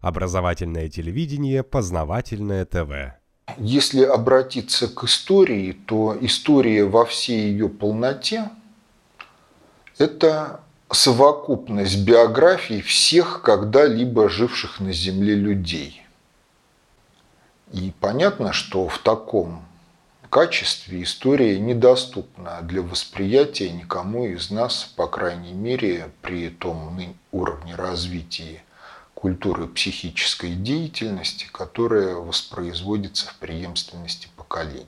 Образовательное телевидение, познавательное ТВ. Если обратиться к истории, то история во всей ее полноте – это совокупность биографий всех когда-либо живших на Земле людей. И понятно, что в таком качестве история недоступна для восприятия никому из нас, по крайней мере, при том уровне развития культуры психической деятельности, которая воспроизводится в преемственности поколений.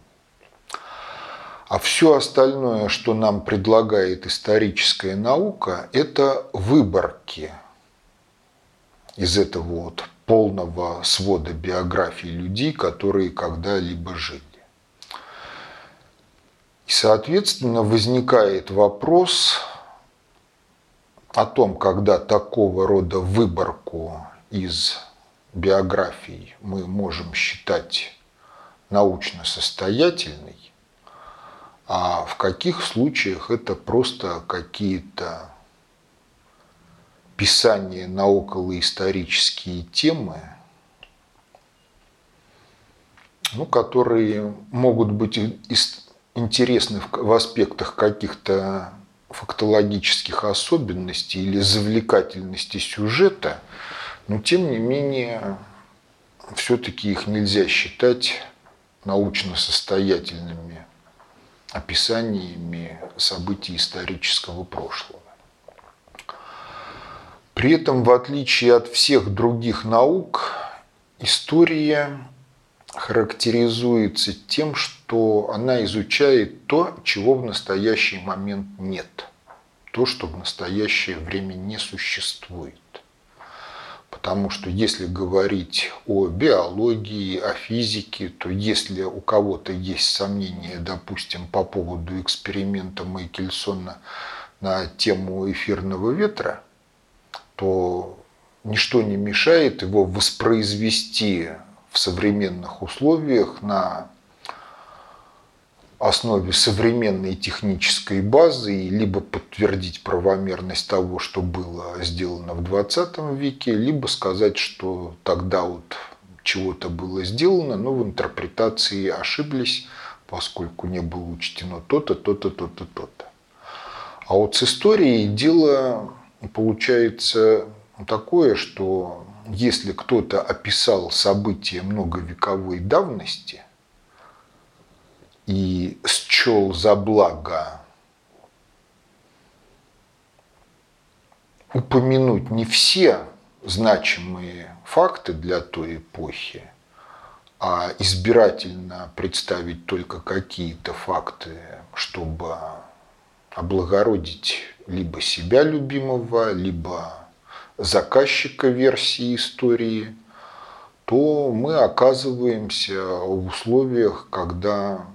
А все остальное, что нам предлагает историческая наука, это выборки из этого вот полного свода биографий людей, которые когда-либо жили. И, соответственно, возникает вопрос о том, когда такого рода выборку из биографий мы можем считать научно состоятельной, а в каких случаях это просто какие-то писания на околоисторические темы, ну, которые могут быть интересны в аспектах каких-то фактологических особенностей или завлекательности сюжета, но тем не менее все-таки их нельзя считать научно состоятельными описаниями событий исторического прошлого. При этом, в отличие от всех других наук, история характеризуется тем, что она изучает то, чего в настоящий момент нет, то, что в настоящее время не существует. Потому что если говорить о биологии, о физике, то если у кого-то есть сомнения, допустим, по поводу эксперимента Майкельсона на тему эфирного ветра, то ничто не мешает его воспроизвести в современных условиях на основе современной технической базы, либо подтвердить правомерность того, что было сделано в 20 веке, либо сказать, что тогда вот чего-то было сделано, но в интерпретации ошиблись, поскольку не было учтено то-то, то-то, то-то, то-то. А вот с историей дело получается такое, что если кто-то описал события многовековой давности и счел за благо упомянуть не все значимые факты для той эпохи, а избирательно представить только какие-то факты, чтобы облагородить либо себя любимого, либо заказчика версии истории, то мы оказываемся в условиях, когда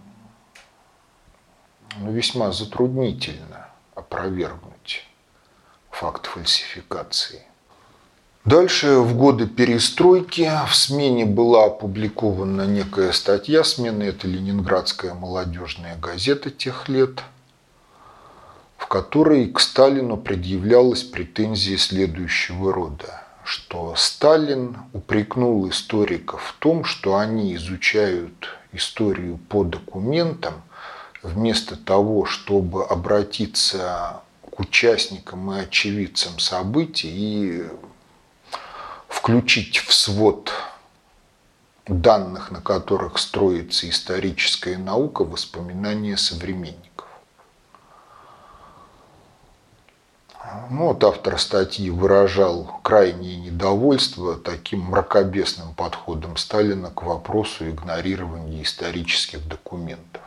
весьма затруднительно опровергнуть факт фальсификации. Дальше, в годы перестройки, в СМИне была опубликована некая статья смены, это Ленинградская молодежная газета тех лет – в которой к Сталину предъявлялась претензия следующего рода, что Сталин упрекнул историков в том, что они изучают историю по документам, вместо того, чтобы обратиться к участникам и очевидцам событий и включить в свод данных, на которых строится историческая наука, воспоминания современников. Ну, вот автор статьи выражал крайнее недовольство таким мракобесным подходом Сталина к вопросу игнорирования исторических документов.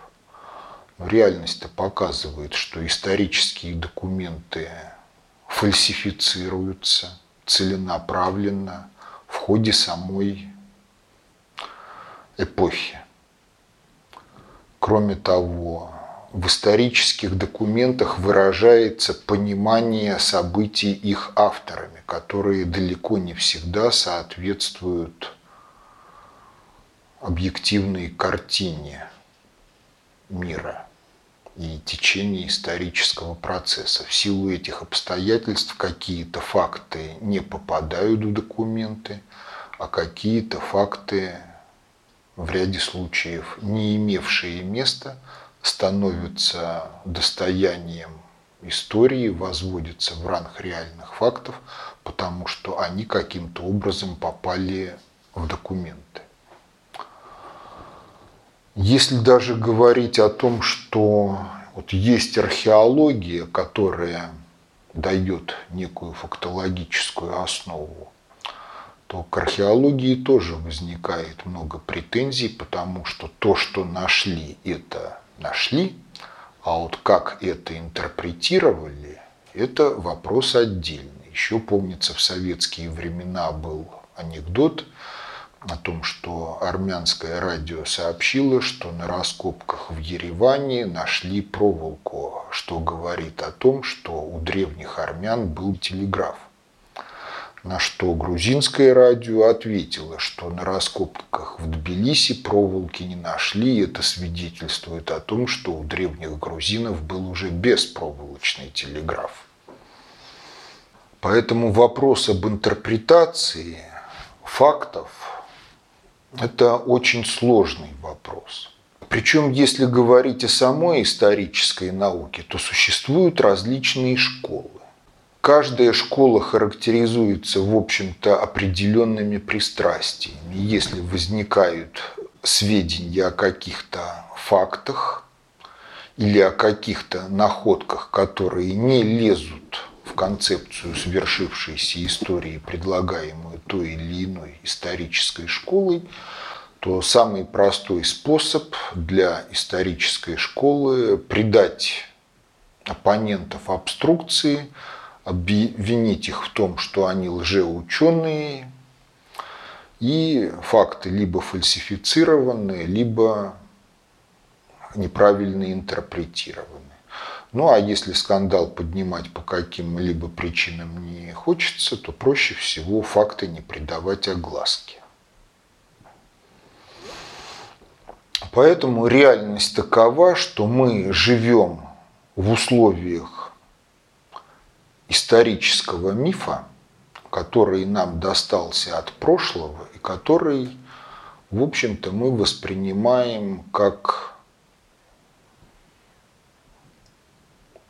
Но реальность-то показывает, что исторические документы фальсифицируются целенаправленно в ходе самой эпохи. Кроме того, в исторических документах выражается понимание событий их авторами, которые далеко не всегда соответствуют объективной картине мира и течения исторического процесса. В силу этих обстоятельств какие-то факты не попадают в документы, а какие-то факты, в ряде случаев не имевшие места, становятся достоянием истории, возводятся в ранг реальных фактов, потому что они каким-то образом попали в документы. Если даже говорить о том, что вот есть археология, которая дает некую фактологическую основу, то к археологии тоже возникает много претензий, потому что то, что нашли, это нашли, а вот как это интерпретировали, это вопрос отдельный. Еще помнится, в советские времена был анекдот – о том, что армянское радио сообщило, что на раскопках в Ереване нашли проволоку, что говорит о том, что у древних армян был телеграф. На что грузинское радио ответило, что на раскопках в Тбилиси проволоки не нашли. Это свидетельствует о том, что у древних грузинов был уже беспроволочный телеграф. Поэтому вопрос об интерпретации фактов это очень сложный вопрос. Причем, если говорить о самой исторической науке, то существуют различные школы. Каждая школа характеризуется, в общем-то, определенными пристрастиями. Если возникают сведения о каких-то фактах или о каких-то находках, которые не лезут в концепцию свершившейся истории, предлагаемую той или иной исторической школой, то самый простой способ для исторической школы придать оппонентов обструкции, обвинить их в том, что они лжеученые, и факты либо фальсифицированы, либо неправильно интерпретированы. Ну а если скандал поднимать по каким-либо причинам не хочется, то проще всего факты не придавать огласке. Поэтому реальность такова, что мы живем в условиях исторического мифа, который нам достался от прошлого и который, в общем-то, мы воспринимаем как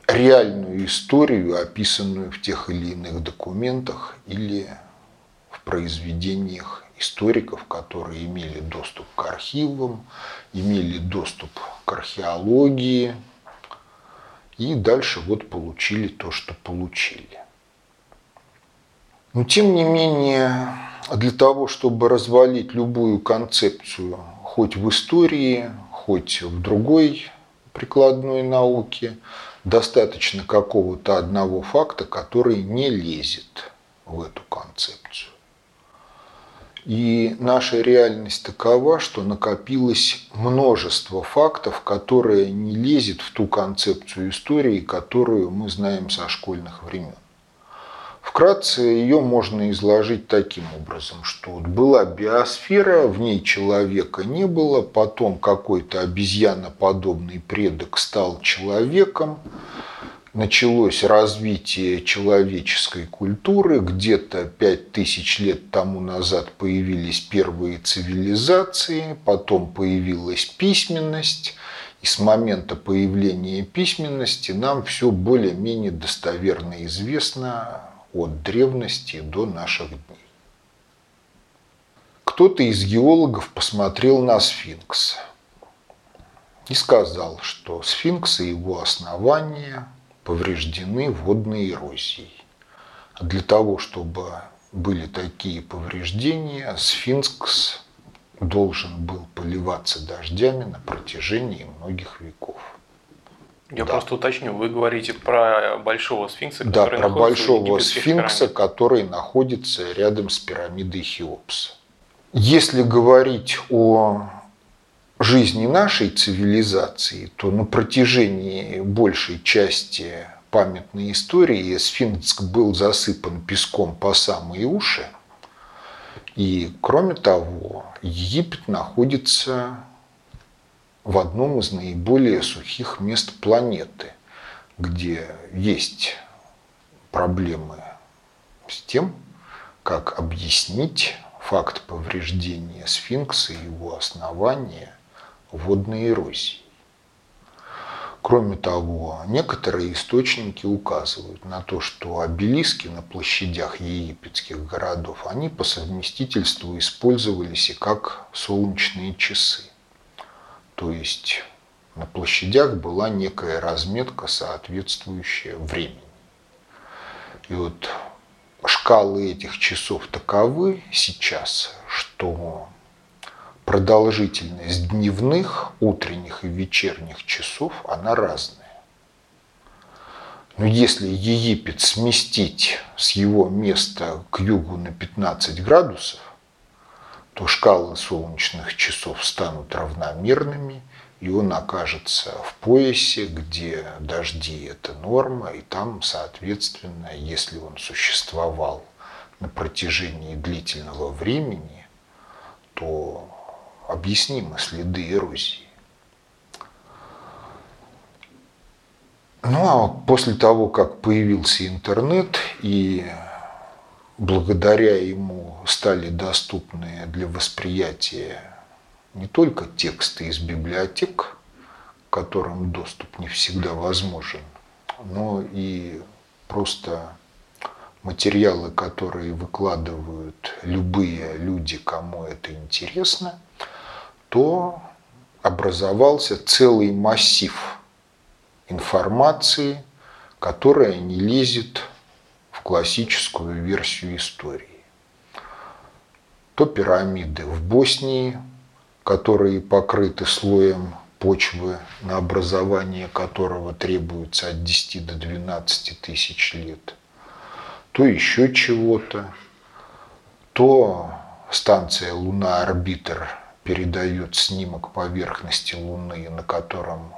реальную историю, описанную в тех или иных документах или в произведениях историков, которые имели доступ к архивам, имели доступ к археологии и дальше вот получили то, что получили. Но тем не менее, для того, чтобы развалить любую концепцию, хоть в истории, хоть в другой прикладной науке, достаточно какого-то одного факта, который не лезет в эту концепцию. И наша реальность такова, что накопилось множество фактов, которые не лезет в ту концепцию истории, которую мы знаем со школьных времен. Вкратце ее можно изложить таким образом, что вот была биосфера, в ней человека не было, потом какой-то обезьяноподобный предок стал человеком, началось развитие человеческой культуры, где-то пять тысяч лет тому назад появились первые цивилизации, потом появилась письменность, и с момента появления письменности нам все более-менее достоверно известно от древности до наших дней. Кто-то из геологов посмотрел на сфинкс и сказал, что сфинкс и его основания повреждены водной эрозией. Для того, чтобы были такие повреждения, сфинкс должен был поливаться дождями на протяжении многих веков. Я да. просто уточню, вы говорите про большого сфинкса, который да, про большого сфинкса, пирамид. который находится рядом с пирамидой Хеопса. Если говорить о жизни нашей цивилизации, то на протяжении большей части памятной истории сфинкс был засыпан песком по самые уши. И кроме того, Египет находится в одном из наиболее сухих мест планеты, где есть проблемы с тем, как объяснить факт повреждения сфинкса и его основания водной эрозии. Кроме того, некоторые источники указывают на то, что обелиски на площадях египетских городов, они по совместительству использовались и как солнечные часы. То есть на площадях была некая разметка, соответствующая времени. И вот шкалы этих часов таковы сейчас, что продолжительность дневных, утренних и вечерних часов, она разная. Но если Египет сместить с его места к югу на 15 градусов, то шкалы солнечных часов станут равномерными, и он окажется в поясе, где дожди – это норма, и там, соответственно, если он существовал на протяжении длительного времени, то объяснимы следы эрозии. Ну а после того, как появился интернет и благодаря ему стали доступны для восприятия не только тексты из библиотек, которым доступ не всегда возможен, но и просто материалы, которые выкладывают любые люди, кому это интересно – то образовался целый массив информации, которая не лезет в классическую версию истории. То пирамиды в Боснии, которые покрыты слоем почвы, на образование которого требуется от 10 до 12 тысяч лет, то еще чего-то, то станция Луна-Арбитр передает снимок поверхности Луны, на котором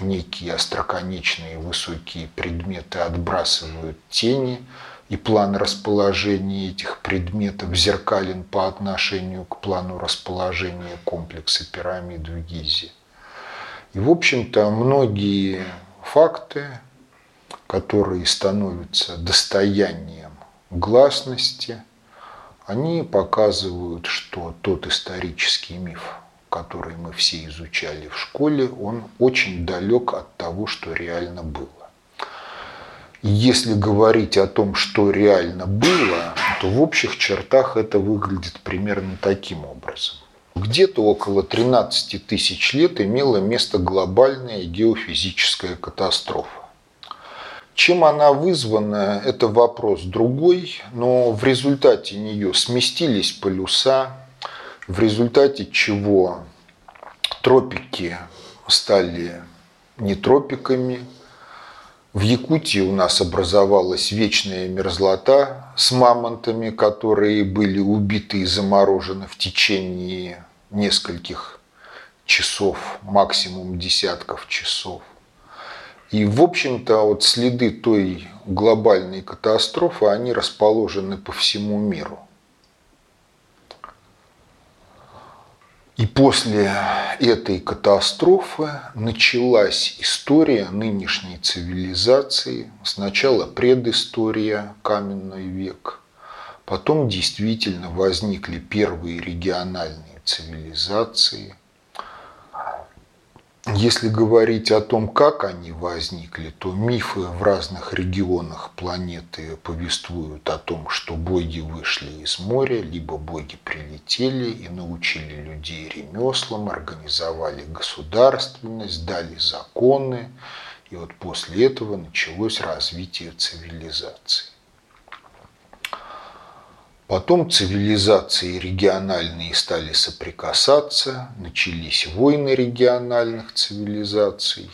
некие остроконечные высокие предметы отбрасывают тени, и план расположения этих предметов зеркален по отношению к плану расположения комплекса пирамид в Гизе. И, в общем-то, многие факты, которые становятся достоянием гласности, они показывают, что тот исторический миф, который мы все изучали в школе, он очень далек от того, что реально было. Если говорить о том, что реально было, то в общих чертах это выглядит примерно таким образом. Где-то около 13 тысяч лет имела место глобальная геофизическая катастрофа. Чем она вызвана, это вопрос другой, но в результате нее сместились полюса, в результате чего тропики стали не тропиками. В Якутии у нас образовалась вечная мерзлота с мамонтами, которые были убиты и заморожены в течение нескольких часов, максимум десятков часов. И, в общем-то, вот следы той глобальной катастрофы, они расположены по всему миру. И после этой катастрофы началась история нынешней цивилизации. Сначала предыстория, каменный век. Потом действительно возникли первые региональные цивилизации – если говорить о том, как они возникли, то мифы в разных регионах планеты повествуют о том, что боги вышли из моря, либо боги прилетели и научили людей ремеслам, организовали государственность, дали законы, и вот после этого началось развитие цивилизации. Потом цивилизации региональные стали соприкасаться, начались войны региональных цивилизаций.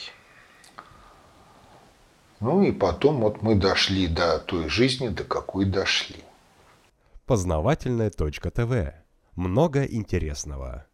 Ну и потом вот мы дошли до той жизни, до какой дошли. Познавательная точка ТВ. Много интересного.